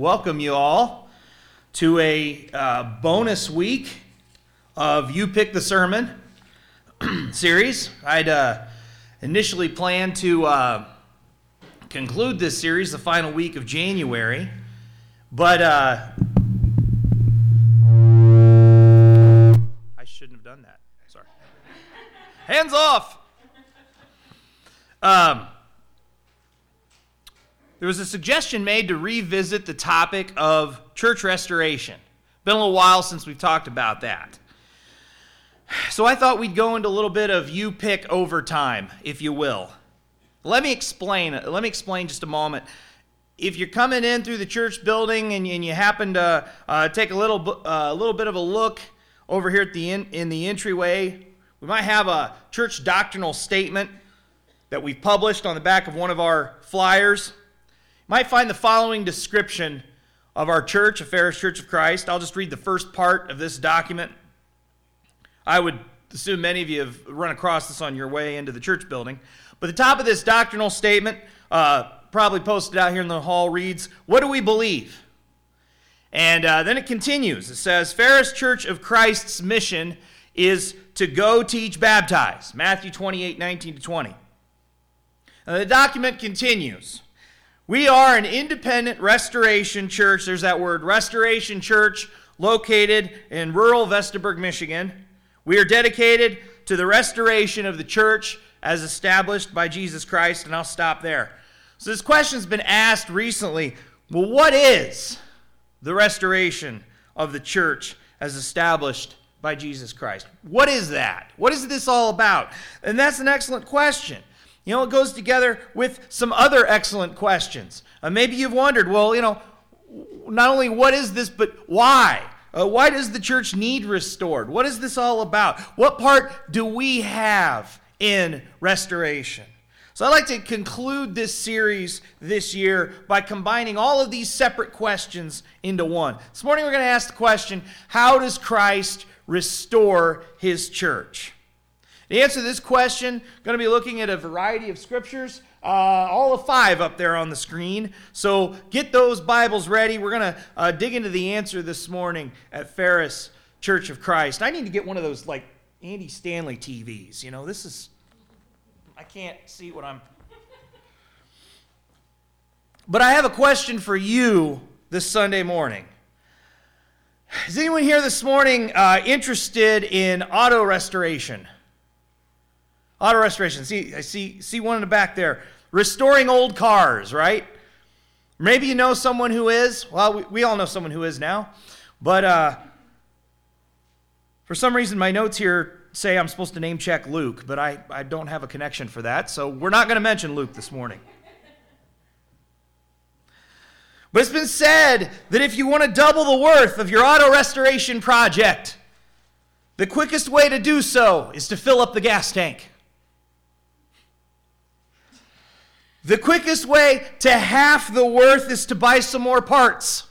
welcome you all to a uh, bonus week of You Pick the Sermon series. I'd uh, initially planned to uh, conclude this series the final week of January, but uh, I shouldn't have done that. Sorry. Hands off! Um, there was a suggestion made to revisit the topic of church restoration. Been a little while since we've talked about that. So I thought we'd go into a little bit of you pick over time, if you will. Let me explain. Let me explain just a moment. If you're coming in through the church building and, and you happen to uh, take a little, uh, little bit of a look over here at the in, in the entryway, we might have a church doctrinal statement that we've published on the back of one of our flyers might find the following description of our church, a Ferris Church of Christ. I'll just read the first part of this document. I would assume many of you have run across this on your way into the church building. But the top of this doctrinal statement, uh, probably posted out here in the hall, reads, What do we believe? And uh, then it continues. It says, Ferris Church of Christ's mission is to go teach, baptize. Matthew 28 19 to 20. And the document continues. We are an independent restoration church. There's that word, restoration church, located in rural Vestaburg, Michigan. We are dedicated to the restoration of the church as established by Jesus Christ, and I'll stop there. So, this question's been asked recently well, what is the restoration of the church as established by Jesus Christ? What is that? What is this all about? And that's an excellent question. You know, it goes together with some other excellent questions. Uh, maybe you've wondered, well, you know, not only what is this, but why? Uh, why does the church need restored? What is this all about? What part do we have in restoration? So I'd like to conclude this series this year by combining all of these separate questions into one. This morning we're going to ask the question how does Christ restore his church? To answer this question, going to be looking at a variety of scriptures, uh, all of five up there on the screen. So get those Bibles ready. We're going to uh, dig into the answer this morning at Ferris Church of Christ. I need to get one of those like Andy Stanley TVs. You know, this is, I can't see what I'm. But I have a question for you this Sunday morning. Is anyone here this morning uh, interested in auto restoration? Auto restoration. See, I see, see one in the back there. Restoring old cars, right? Maybe you know someone who is. Well, we, we all know someone who is now. But uh, for some reason, my notes here say I'm supposed to name check Luke, but I, I don't have a connection for that. So we're not going to mention Luke this morning. But it's been said that if you want to double the worth of your auto restoration project, the quickest way to do so is to fill up the gas tank. The quickest way to half the worth is to buy some more parts.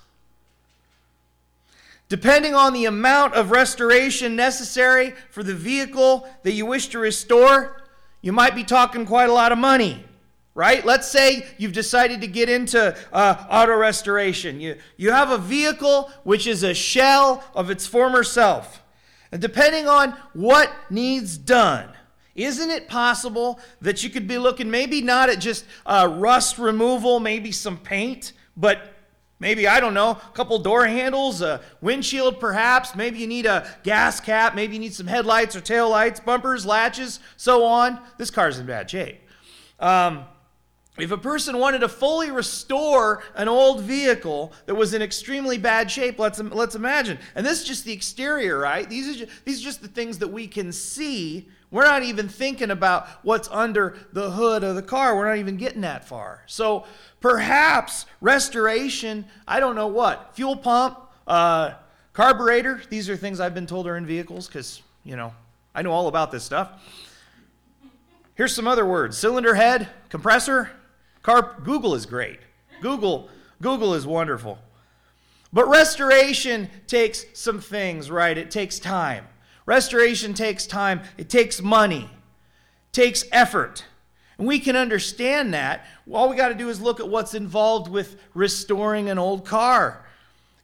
Depending on the amount of restoration necessary for the vehicle that you wish to restore, you might be talking quite a lot of money, right? Let's say you've decided to get into uh, auto restoration. You, you have a vehicle which is a shell of its former self. And depending on what needs done, isn't it possible that you could be looking maybe not at just uh, rust removal, maybe some paint, but maybe, I don't know, a couple door handles, a windshield perhaps, maybe you need a gas cap, maybe you need some headlights or tail lights, bumpers, latches, so on. This car's in bad shape. Um, if a person wanted to fully restore an old vehicle that was in extremely bad shape, let's, let's imagine. And this is just the exterior, right? These are just, these are just the things that we can see we're not even thinking about what's under the hood of the car. We're not even getting that far. So perhaps restoration, I don't know what, fuel pump, uh, carburetor, these are things I've been told are in vehicles because, you know, I know all about this stuff. Here's some other words cylinder head, compressor, car, Google is great. Google, Google is wonderful. But restoration takes some things, right? It takes time. Restoration takes time, it takes money, it takes effort. And we can understand that. All we got to do is look at what's involved with restoring an old car.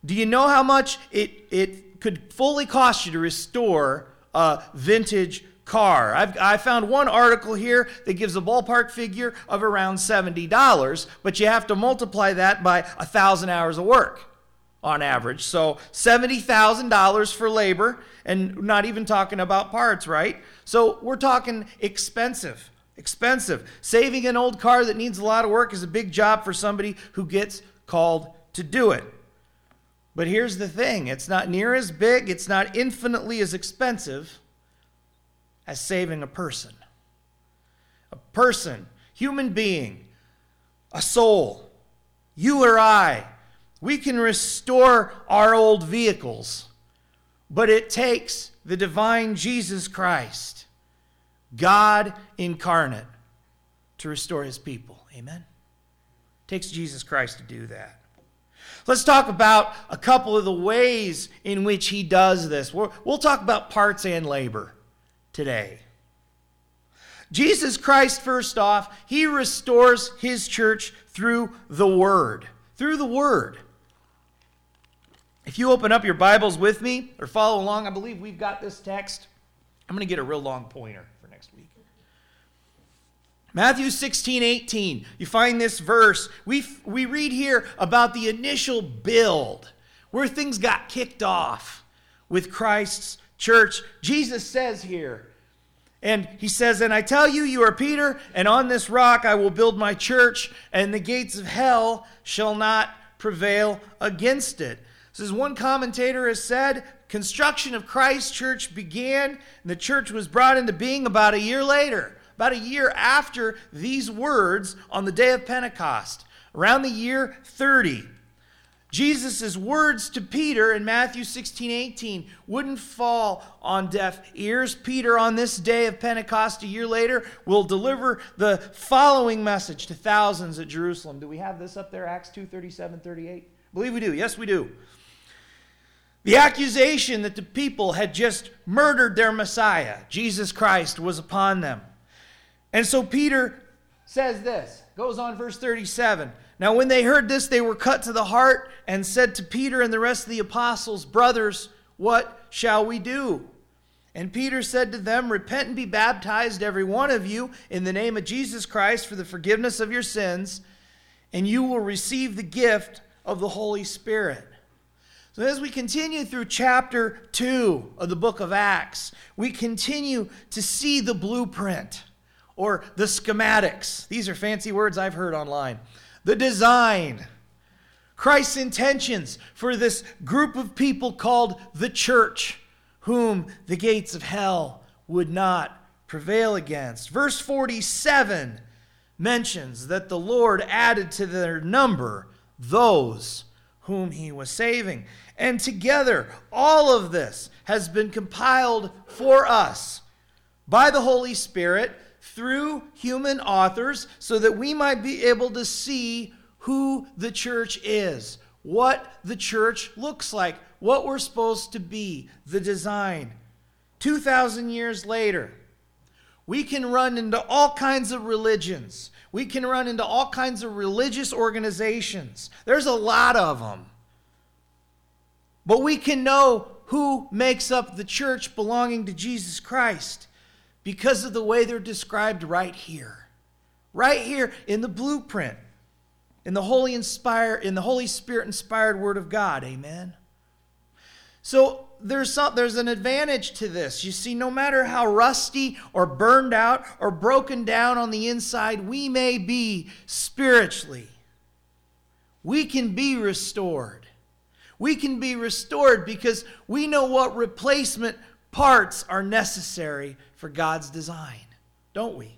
Do you know how much it, it could fully cost you to restore a vintage car. I've, I found one article here that gives a ballpark figure of around $70, but you have to multiply that by a 1,000 hours of work on average. So $70,000 for labor, and not even talking about parts, right? So we're talking expensive. Expensive. Saving an old car that needs a lot of work is a big job for somebody who gets called to do it. But here's the thing it's not near as big, it's not infinitely as expensive as saving a person. A person, human being, a soul. You or I, we can restore our old vehicles, but it takes the divine Jesus Christ, God incarnate, to restore his people. Amen? It takes Jesus Christ to do that. Let's talk about a couple of the ways in which he does this. we will talk about parts and labor today. Jesus Christ, first off, he restores his church through the Word. Through the Word. If you open up your Bibles with me or follow along, I believe we've got this text. I'm going to get a real long pointer for next week. Matthew 16, 18. You find this verse. We, we read here about the initial build, where things got kicked off with Christ's church. Jesus says here, and he says, And I tell you, you are Peter, and on this rock I will build my church, and the gates of hell shall not prevail against it. As one commentator has said, construction of Christ church began, and the church was brought into being about a year later, about a year after these words on the day of Pentecost, around the year 30. Jesus' words to Peter in Matthew 16, 18 wouldn't fall on deaf ears. Peter, on this day of Pentecost, a year later, will deliver the following message to thousands at Jerusalem. Do we have this up there? Acts 2, 37, 38? I believe we do. Yes, we do. The accusation that the people had just murdered their Messiah, Jesus Christ, was upon them. And so Peter says this, goes on verse 37. Now, when they heard this, they were cut to the heart and said to Peter and the rest of the apostles, Brothers, what shall we do? And Peter said to them, Repent and be baptized, every one of you, in the name of Jesus Christ for the forgiveness of your sins, and you will receive the gift of the Holy Spirit. So, as we continue through chapter 2 of the book of Acts, we continue to see the blueprint or the schematics. These are fancy words I've heard online the design, Christ's intentions for this group of people called the church, whom the gates of hell would not prevail against. Verse 47 mentions that the Lord added to their number those whom he was saving. And together, all of this has been compiled for us by the Holy Spirit through human authors so that we might be able to see who the church is, what the church looks like, what we're supposed to be, the design. 2,000 years later, we can run into all kinds of religions. We can run into all kinds of religious organizations. There's a lot of them. But we can know who makes up the church belonging to Jesus Christ because of the way they're described right here. Right here in the blueprint, in the Holy inspire, in the Holy Spirit inspired Word of God. Amen. So there's some, there's an advantage to this. You see, no matter how rusty or burned out or broken down on the inside we may be spiritually, we can be restored. We can be restored because we know what replacement parts are necessary for God's design, don't we?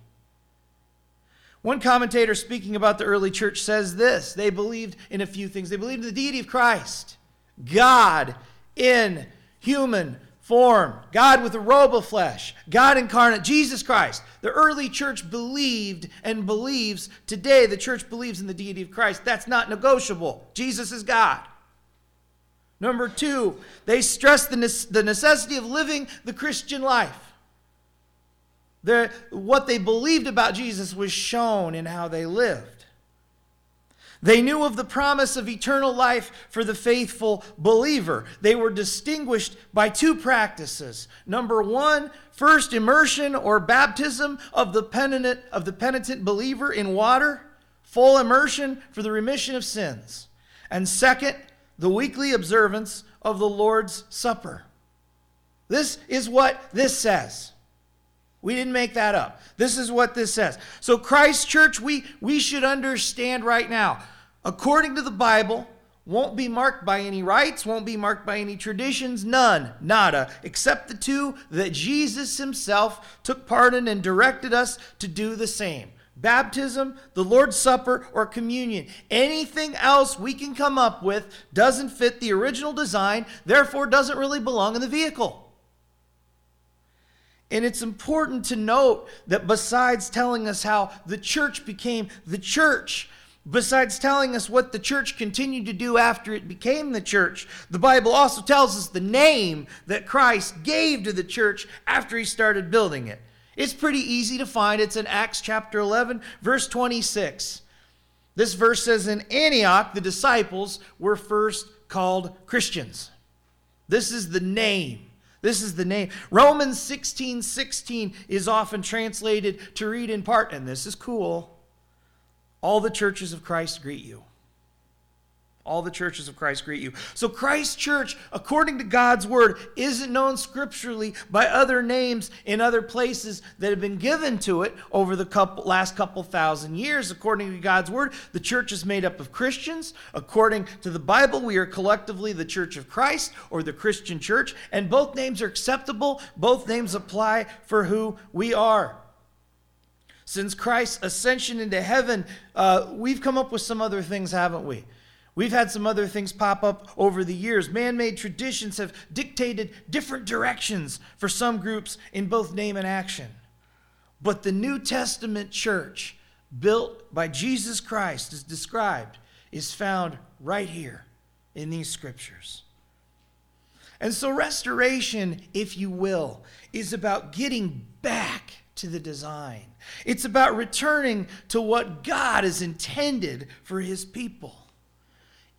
One commentator speaking about the early church says this they believed in a few things. They believed in the deity of Christ, God in human form, God with a robe of flesh, God incarnate, Jesus Christ. The early church believed and believes today, the church believes in the deity of Christ. That's not negotiable. Jesus is God. Number two, they stress the the necessity of living the Christian life. Their, what they believed about Jesus was shown in how they lived. They knew of the promise of eternal life for the faithful believer. They were distinguished by two practices. Number one, first immersion or baptism of the penitent, of the penitent believer in water, full immersion for the remission of sins. And second, the weekly observance of the Lord's Supper. This is what this says. We didn't make that up. This is what this says. So, Christ Church, we, we should understand right now, according to the Bible, won't be marked by any rites, won't be marked by any traditions, none, nada, except the two that Jesus himself took part in and directed us to do the same baptism, the Lord's Supper, or communion. Anything else we can come up with doesn't fit the original design, therefore, doesn't really belong in the vehicle. And it's important to note that besides telling us how the church became the church, besides telling us what the church continued to do after it became the church, the Bible also tells us the name that Christ gave to the church after he started building it. It's pretty easy to find. It's in Acts chapter 11, verse 26. This verse says, In Antioch, the disciples were first called Christians. This is the name this is the name. Romans 16 16 is often translated to read in part, and this is cool. All the churches of Christ greet you. All the churches of Christ greet you. So, Christ Church, according to God's word, isn't known scripturally by other names in other places that have been given to it over the couple, last couple thousand years. According to God's word, the church is made up of Christians. According to the Bible, we are collectively the Church of Christ or the Christian church, and both names are acceptable. Both names apply for who we are. Since Christ's ascension into heaven, uh, we've come up with some other things, haven't we? We've had some other things pop up over the years. Man made traditions have dictated different directions for some groups in both name and action. But the New Testament church, built by Jesus Christ, as described, is found right here in these scriptures. And so, restoration, if you will, is about getting back to the design. It's about returning to what God has intended for his people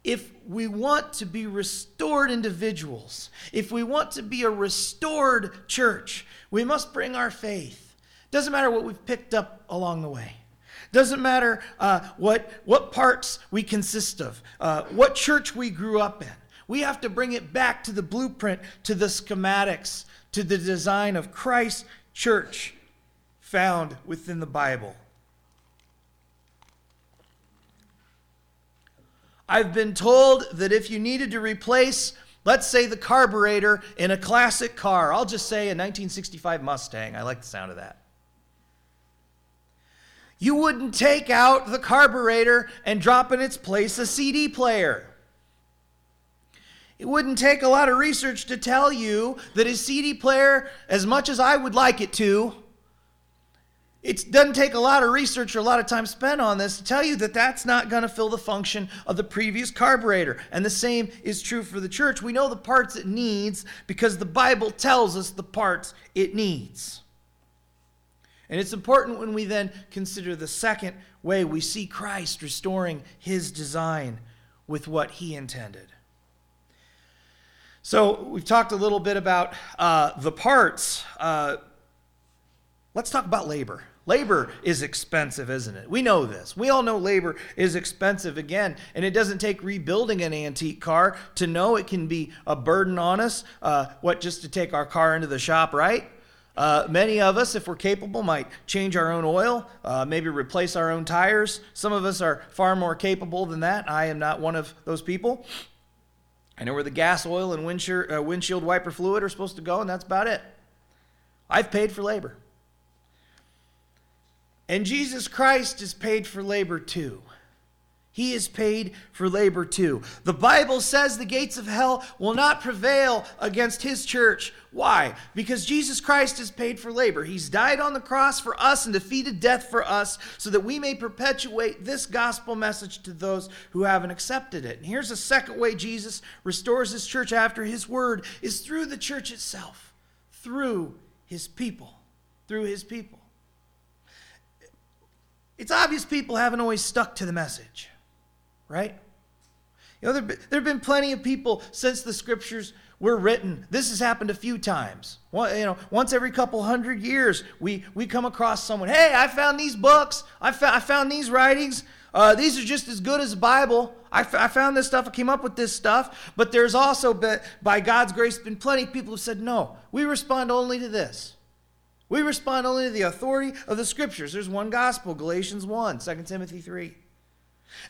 if we want to be restored individuals, if we want to be a restored church, we must bring our faith. Doesn't matter what we've picked up along the way. Doesn't matter uh, what, what parts we consist of, uh, what church we grew up in. We have to bring it back to the blueprint, to the schematics, to the design of Christ's church found within the Bible. I've been told that if you needed to replace, let's say, the carburetor in a classic car, I'll just say a 1965 Mustang. I like the sound of that. You wouldn't take out the carburetor and drop in its place a CD player. It wouldn't take a lot of research to tell you that a CD player, as much as I would like it to, it doesn't take a lot of research or a lot of time spent on this to tell you that that's not going to fill the function of the previous carburetor. And the same is true for the church. We know the parts it needs because the Bible tells us the parts it needs. And it's important when we then consider the second way we see Christ restoring his design with what he intended. So, we've talked a little bit about uh, the parts. Uh, let's talk about labor. Labor is expensive, isn't it? We know this. We all know labor is expensive again, and it doesn't take rebuilding an antique car to know it can be a burden on us. Uh, what, just to take our car into the shop, right? Uh, many of us, if we're capable, might change our own oil, uh, maybe replace our own tires. Some of us are far more capable than that. I am not one of those people. I know where the gas oil and windshield, uh, windshield wiper fluid are supposed to go, and that's about it. I've paid for labor. And Jesus Christ is paid for labor too. He is paid for labor too. The Bible says the gates of hell will not prevail against his church. Why? Because Jesus Christ is paid for labor. He's died on the cross for us and defeated death for us so that we may perpetuate this gospel message to those who haven't accepted it. And here's a second way Jesus restores his church after his word is through the church itself, through his people through his people. It's obvious people haven't always stuck to the message, right? You know, there, have been plenty of people since the scriptures were written. This has happened a few times. One, you know, once every couple hundred years, we, we come across someone. Hey, I found these books. I, fa- I found these writings. Uh, these are just as good as the Bible. I found this stuff. I came up with this stuff. But there's also, been, by God's grace, been plenty of people who said, no, we respond only to this. We respond only to the authority of the scriptures. There's one gospel, Galatians 1, 2 Timothy 3.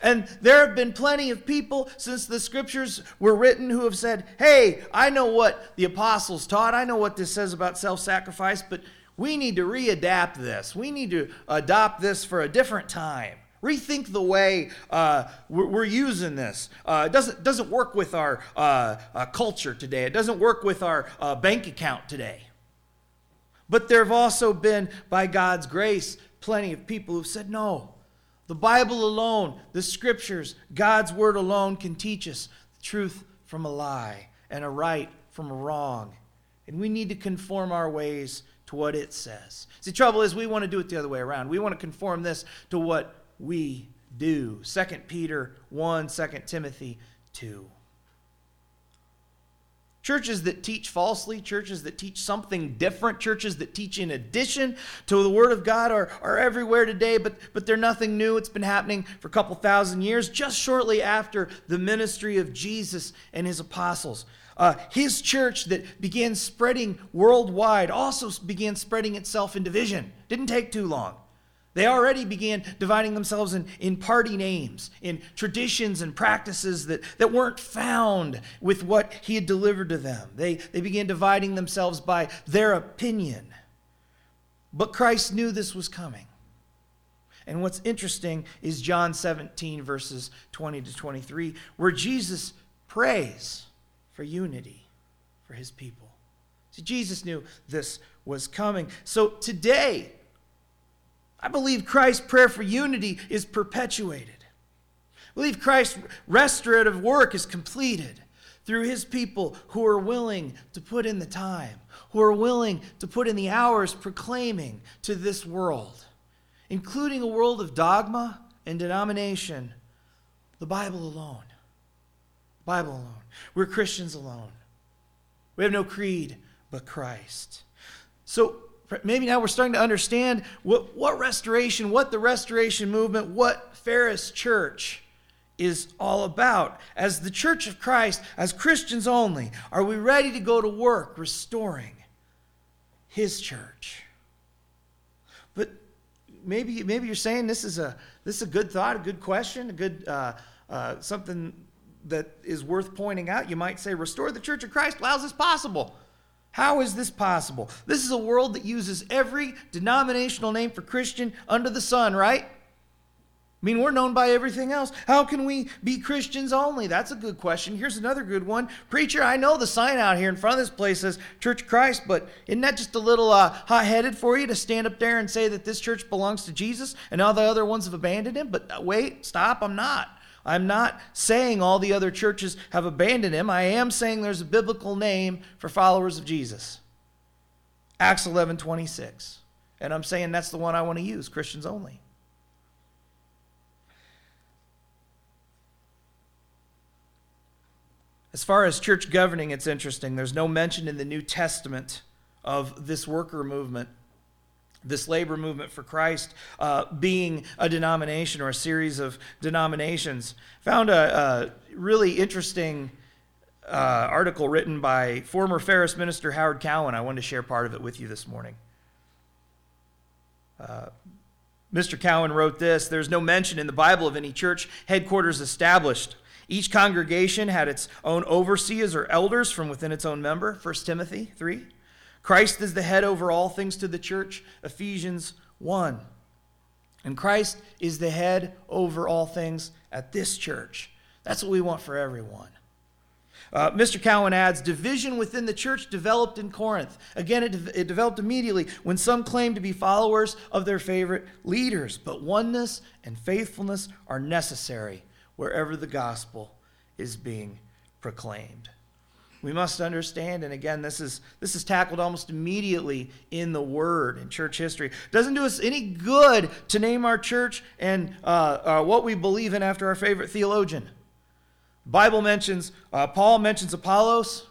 And there have been plenty of people since the scriptures were written who have said, Hey, I know what the apostles taught. I know what this says about self sacrifice, but we need to readapt this. We need to adopt this for a different time. Rethink the way uh, we're, using this. Uh, it doesn't, doesn't work with our uh, uh culture today, it doesn't work with our uh, bank account today. But there have also been, by God's grace, plenty of people who've said, No, the Bible alone, the scriptures, God's word alone can teach us truth from a lie and a right from a wrong. And we need to conform our ways to what it says. See, trouble is we want to do it the other way around. We want to conform this to what we do. 2 Peter 1, 2 Timothy 2. Churches that teach falsely, churches that teach something different, churches that teach in addition to the Word of God are, are everywhere today, but, but they're nothing new. It's been happening for a couple thousand years, just shortly after the ministry of Jesus and his apostles. Uh, his church that began spreading worldwide also began spreading itself in division. Didn't take too long. They already began dividing themselves in, in party names, in traditions and practices that, that weren't found with what he had delivered to them. They, they began dividing themselves by their opinion. But Christ knew this was coming. And what's interesting is John 17, verses 20 to 23, where Jesus prays for unity for his people. See, Jesus knew this was coming. So today, I believe Christ's prayer for unity is perpetuated. I believe Christ's restorative work is completed through his people who are willing to put in the time, who are willing to put in the hours proclaiming to this world, including a world of dogma and denomination, the Bible alone. Bible alone. We're Christians alone. We have no creed but Christ. So maybe now we're starting to understand what, what restoration, what the restoration movement, what Ferris Church is all about. As the Church of Christ, as Christians only, are we ready to go to work restoring His church? But maybe, maybe you're saying this is a this is a good thought, a good question, a good uh, uh, something that is worth pointing out. You might say, restore the Church of Christ. How is this possible? How is this possible? This is a world that uses every denominational name for Christian under the sun, right? I mean, we're known by everything else. How can we be Christians only? That's a good question. Here's another good one. Preacher, I know the sign out here in front of this place says Church of Christ, but isn't that just a little uh, hot headed for you to stand up there and say that this church belongs to Jesus and all the other ones have abandoned him? But uh, wait, stop, I'm not. I'm not saying all the other churches have abandoned him. I am saying there's a biblical name for followers of Jesus. Acts 11 26. And I'm saying that's the one I want to use, Christians only. As far as church governing, it's interesting. There's no mention in the New Testament of this worker movement this labor movement for Christ uh, being a denomination or a series of denominations. Found a, a really interesting uh, article written by former Ferris minister Howard Cowan. I wanted to share part of it with you this morning. Uh, Mr. Cowan wrote this There's no mention in the Bible of any church headquarters established. Each congregation had its own overseers or elders from within its own member, 1 Timothy 3. Christ is the head over all things to the church, Ephesians 1. And Christ is the head over all things at this church. That's what we want for everyone. Uh, Mr. Cowan adds division within the church developed in Corinth. Again, it, de- it developed immediately when some claimed to be followers of their favorite leaders. But oneness and faithfulness are necessary wherever the gospel is being proclaimed. We must understand and again this is this is tackled almost immediately in the word in church history. It doesn't do us any good to name our church and uh, uh, what we believe in after our favorite theologian. Bible mentions uh, paul mentions apollos.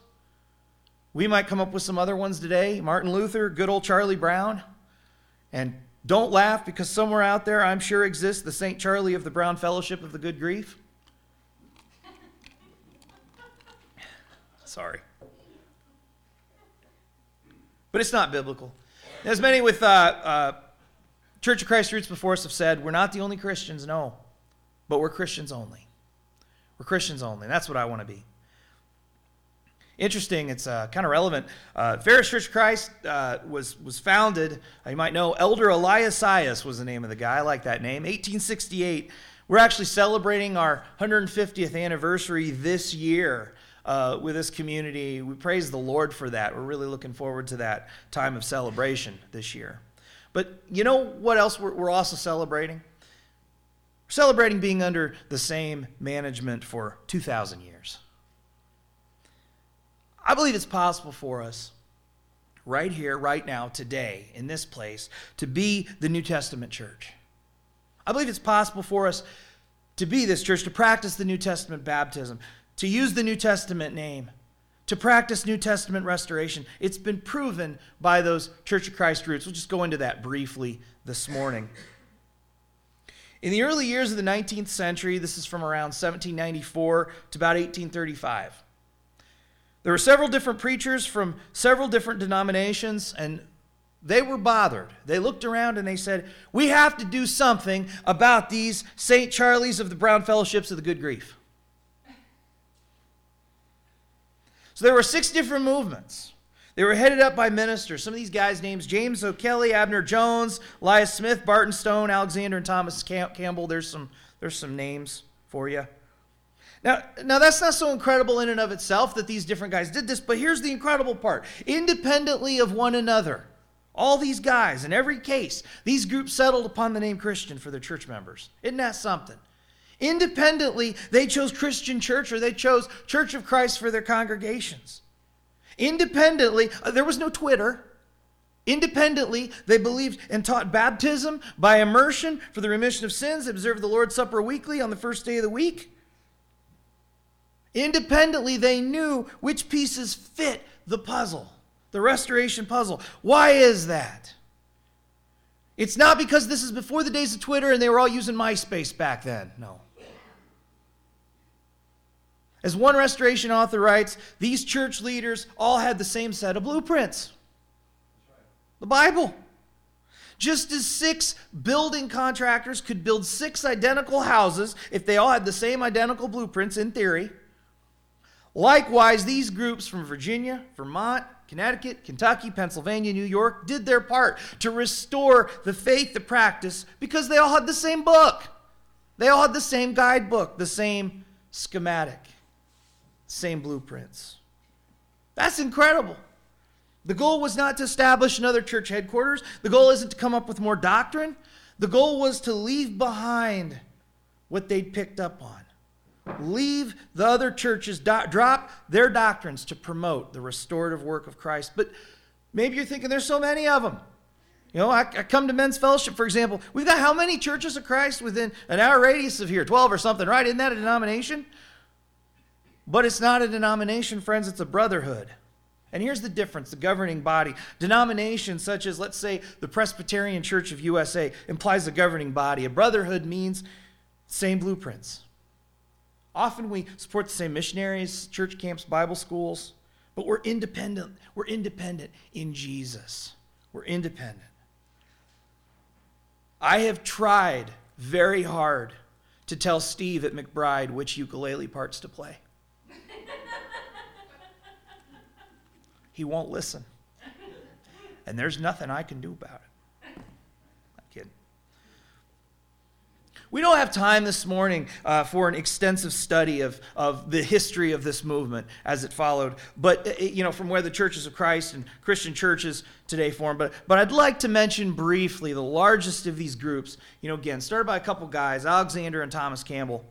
We might come up with some other ones today. Martin luther good old charlie brown. And don't laugh because somewhere out there i'm sure exists the st charlie of the brown fellowship of the good grief Sorry. But it's not biblical. As many with uh, uh, Church of Christ roots before us have said, we're not the only Christians, no, but we're Christians only. We're Christians only. And That's what I want to be. Interesting, it's uh, kind of relevant. Uh, Ferris Church of Christ uh, was, was founded, uh, you might know, Elder Eliasias was the name of the guy. I like that name. 1868. We're actually celebrating our 150th anniversary this year uh, with this community. We praise the Lord for that. We're really looking forward to that time of celebration this year. But you know what else we're, we're also celebrating? We're celebrating being under the same management for 2,000 years. I believe it's possible for us right here, right now, today, in this place, to be the New Testament church. I believe it's possible for us to be this church, to practice the New Testament baptism, to use the New Testament name, to practice New Testament restoration. It's been proven by those Church of Christ roots. We'll just go into that briefly this morning. In the early years of the 19th century, this is from around 1794 to about 1835, there were several different preachers from several different denominations, and they were bothered. They looked around and they said, We have to do something about these St. Charlie's of the Brown Fellowships of the Good Grief. So there were six different movements. They were headed up by ministers. Some of these guys' names James O'Kelly, Abner Jones, Elias Smith, Barton Stone, Alexander and Thomas Campbell. There's some, there's some names for you. Now, now, that's not so incredible in and of itself that these different guys did this, but here's the incredible part independently of one another, all these guys, in every case, these groups settled upon the name Christian for their church members. Isn't that something? Independently, they chose Christian church or they chose Church of Christ for their congregations. Independently, uh, there was no Twitter. Independently, they believed and taught baptism by immersion for the remission of sins. They observed the Lord's Supper weekly on the first day of the week. Independently, they knew which pieces fit the puzzle, the restoration puzzle. Why is that? It's not because this is before the days of Twitter and they were all using MySpace back then. No. As one restoration author writes, these church leaders all had the same set of blueprints the Bible. Just as six building contractors could build six identical houses if they all had the same identical blueprints in theory, likewise, these groups from Virginia, Vermont, Connecticut, Kentucky, Pennsylvania, New York did their part to restore the faith, the practice, because they all had the same book. They all had the same guidebook, the same schematic same blueprints. That's incredible. The goal was not to establish another church headquarters. The goal isn't to come up with more doctrine. The goal was to leave behind what they'd picked up on. Leave the other churches, do- drop their doctrines to promote the restorative work of Christ. But maybe you're thinking there's so many of them. You know, I, I, come to men's fellowship, for example. We've got how many churches of Christ within an hour radius of here? 12 or something, right? Isn't that a denomination? But it's not a denomination, friends, it's a brotherhood. And here's the difference the governing body. Denominations such as, let's say, the Presbyterian Church of USA implies a governing body. A brotherhood means same blueprints. Often we support the same missionaries, church camps, Bible schools, but we're independent. We're independent in Jesus. We're independent. I have tried very hard to tell Steve at McBride which ukulele parts to play. He won't listen. And there's nothing I can do about it. I'm kidding. We don't have time this morning uh, for an extensive study of, of the history of this movement as it followed, but, uh, you know, from where the churches of Christ and Christian churches today form. But, but I'd like to mention briefly the largest of these groups, you know, again, started by a couple guys, Alexander and Thomas Campbell.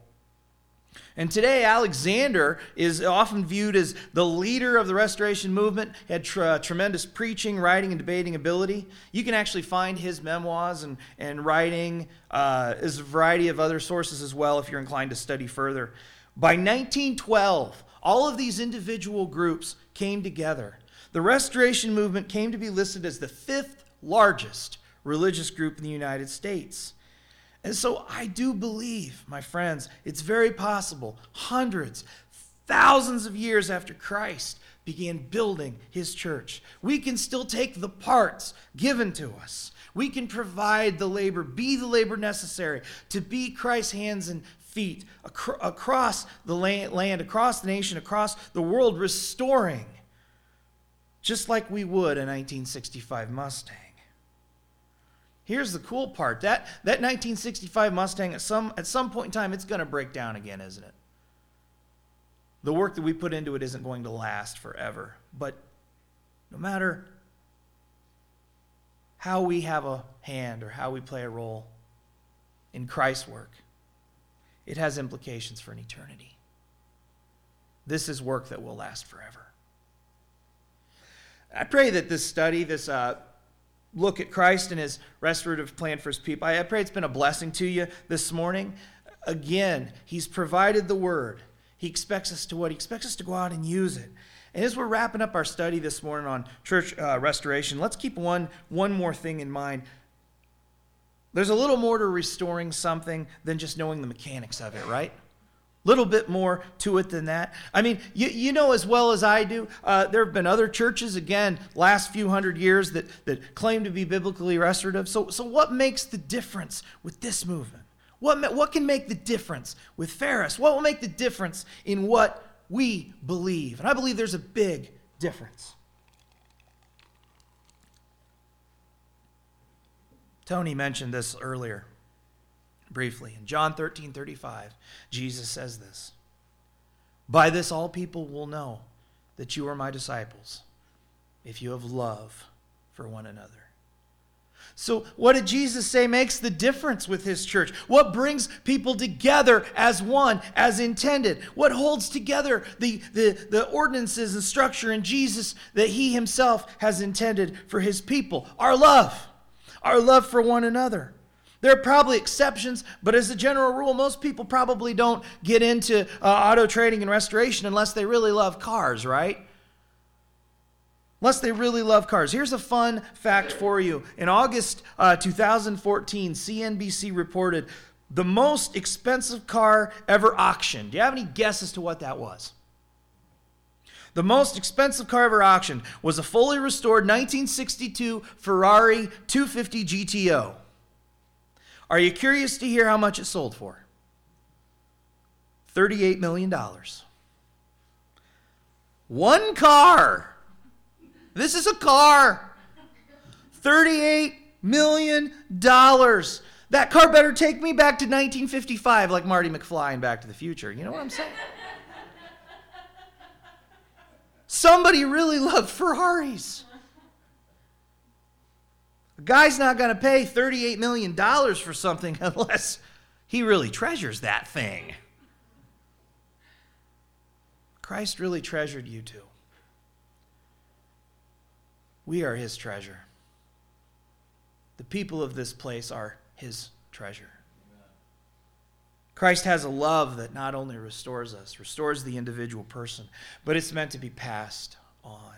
And today, Alexander is often viewed as the leader of the Restoration movement. Had tra- tremendous preaching, writing, and debating ability. You can actually find his memoirs and, and writing uh, as a variety of other sources as well if you're inclined to study further. By 1912, all of these individual groups came together. The Restoration movement came to be listed as the fifth largest religious group in the United States. And so I do believe, my friends, it's very possible hundreds, thousands of years after Christ began building his church, we can still take the parts given to us. We can provide the labor, be the labor necessary to be Christ's hands and feet across the land, across the nation, across the world, restoring, just like we would a 1965 Mustang. Here's the cool part. That, that 1965 Mustang, at some, at some point in time, it's going to break down again, isn't it? The work that we put into it isn't going to last forever. But no matter how we have a hand or how we play a role in Christ's work, it has implications for an eternity. This is work that will last forever. I pray that this study, this uh, look at Christ and his restorative plan for his people. I pray it's been a blessing to you this morning. Again, he's provided the word. He expects us to what? He expects us to go out and use it. And as we're wrapping up our study this morning on church uh, restoration, let's keep one, one more thing in mind. There's a little more to restoring something than just knowing the mechanics of it, right? Little bit more to it than that. I mean, you, you know as well as I do, uh, there have been other churches, again, last few hundred years that, that claim to be biblically restorative. So, so what makes the difference with this movement? What, what can make the difference with Ferris? What will make the difference in what we believe? And I believe there's a big difference. Tony mentioned this earlier briefly. In John 13 35, Jesus says this By this all people will know that you are my disciples, if you have love for one another. So, what did Jesus say makes the difference with his church? What brings people together as one, as intended? What holds together the, the, the ordinances and structure in Jesus that he himself has intended for his people? Our love, our love for one another. There are probably exceptions, but as a general rule, most people probably don't get into uh, auto trading and restoration unless they really love cars, right? Unless they really love cars. Here's a fun fact for you. In August uh, 2014, CNBC reported the most expensive car ever auctioned. Do you have any guess as to what that was? The most expensive car ever auctioned was a fully restored 1962 Ferrari 250 GTO. Are you curious to hear how much it sold for? $38 million. One car. This is a car. $38 million. That car better take me back to 1955 like Marty McFly in Back to the Future. You know what I'm saying? Somebody really loved Ferraris. A guy's not going to pay $38 million for something unless he really treasures that thing. Christ really treasured you too. We are his treasure. The people of this place are his treasure. Christ has a love that not only restores us, restores the individual person, but it's meant to be passed on.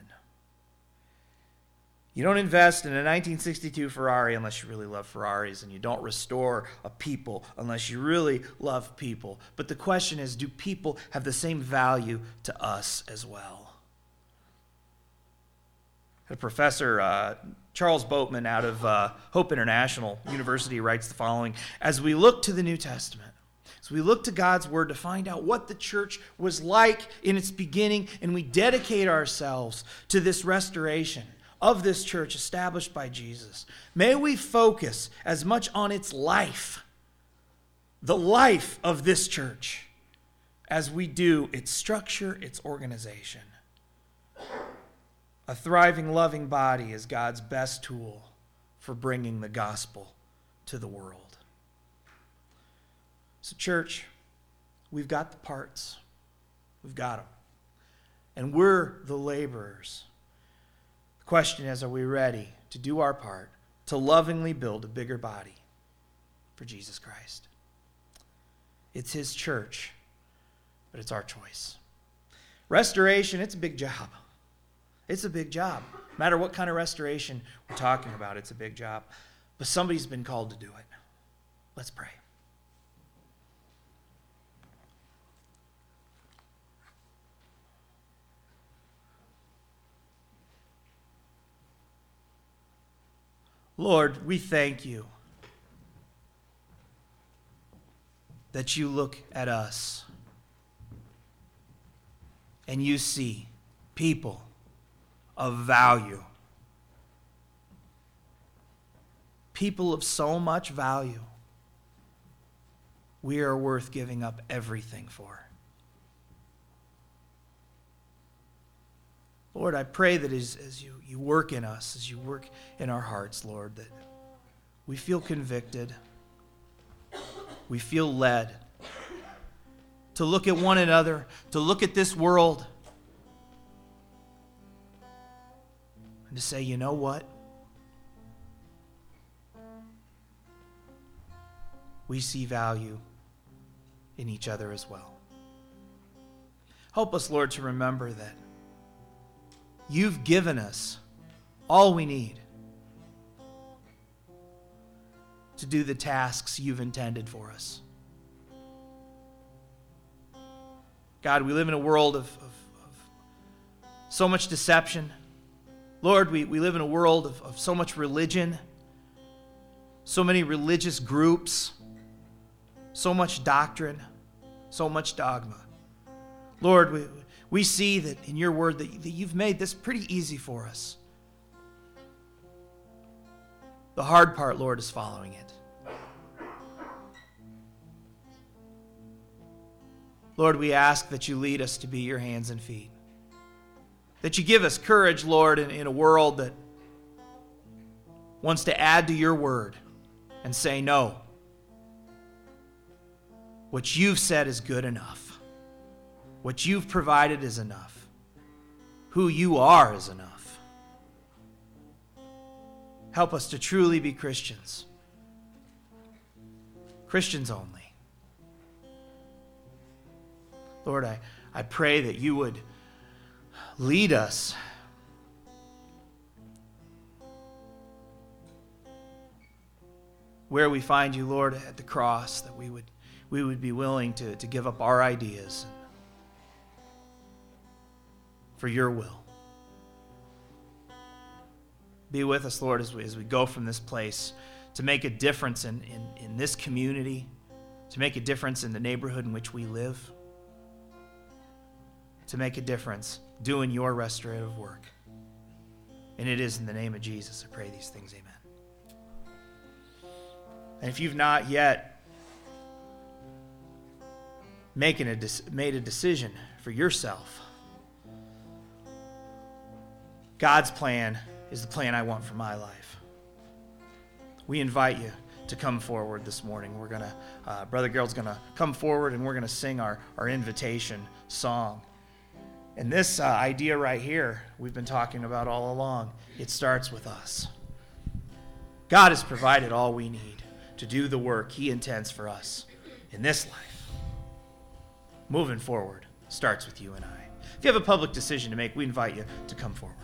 You don't invest in a 1962 Ferrari unless you really love Ferraris, and you don't restore a people unless you really love people. But the question is do people have the same value to us as well? A professor, uh, Charles Boatman, out of uh, Hope International University, writes the following As we look to the New Testament, as we look to God's Word to find out what the church was like in its beginning, and we dedicate ourselves to this restoration of this church established by Jesus. May we focus as much on its life, the life of this church, as we do its structure, its organization. A thriving, loving body is God's best tool for bringing the gospel to the world. So, church, We've got the parts, we've got them. And we're the laborers. Question is are we ready to do our part to lovingly build a bigger body for Jesus Christ? It's His church, but it's our choice. Restoration, it's a big job. It's a big job. No matter what kind of restoration we're talking about, it's a big job. But somebody's been called to do it. Let's pray. Lord, we thank you that you look at us and you see people of value, people of so much value, we are worth giving up everything for. Lord, I pray that as, as you, you work in us, as you work in our hearts, Lord, that we feel convicted, we feel led to look at one another, to look at this world, and to say, you know what? We see value in each other as well. Help us, Lord, to remember that You've given us all we need to do the tasks you've intended for us. God, we live in a world of, of, of so much deception. Lord, we, we live in a world of, of so much religion, so many religious groups, so much doctrine, so much dogma. Lord, we, we see that in your word that, that you've made this pretty easy for us. The hard part, Lord, is following it. Lord, we ask that you lead us to be your hands and feet. That you give us courage, Lord, in, in a world that wants to add to your word and say, no. What you've said is good enough. What you've provided is enough. Who you are is enough. Help us to truly be Christians. Christians only. Lord, I, I pray that you would lead us. Where we find you, Lord, at the cross, that we would, we would be willing to, to give up our ideas for your will. Be with us, Lord, as we, as we go from this place to make a difference in, in, in this community, to make a difference in the neighborhood in which we live, to make a difference doing your restorative work. And it is in the name of Jesus I pray these things. Amen. And if you've not yet making a, made a decision for yourself, God's plan is the plan I want for my life. We invite you to come forward this morning. We're going to, uh, Brother Gerald's going to come forward and we're going to sing our, our invitation song. And this uh, idea right here, we've been talking about all along, it starts with us. God has provided all we need to do the work He intends for us in this life. Moving forward starts with you and I. If you have a public decision to make, we invite you to come forward.